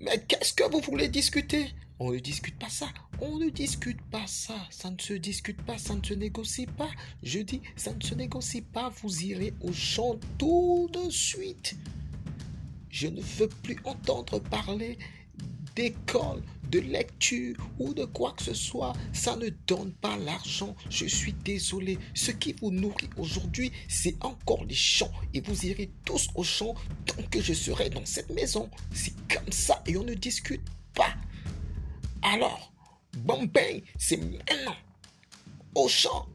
Mais qu'est-ce que vous voulez discuter? On ne discute pas ça. On ne discute pas ça. Ça ne se discute pas, ça ne se négocie pas. Je dis, ça ne se négocie pas. Vous irez au champ tout de suite. Je ne veux plus entendre parler d'école, de lecture ou de quoi que ce soit. Ça ne donne pas l'argent. Je suis désolé. Ce qui vous nourrit aujourd'hui, c'est encore les champs. Et vous irez tous au champ tant que je serai dans cette maison. C'est comme ça et on ne discute pas. Alors, Bombay, c'est maintenant. Au champ.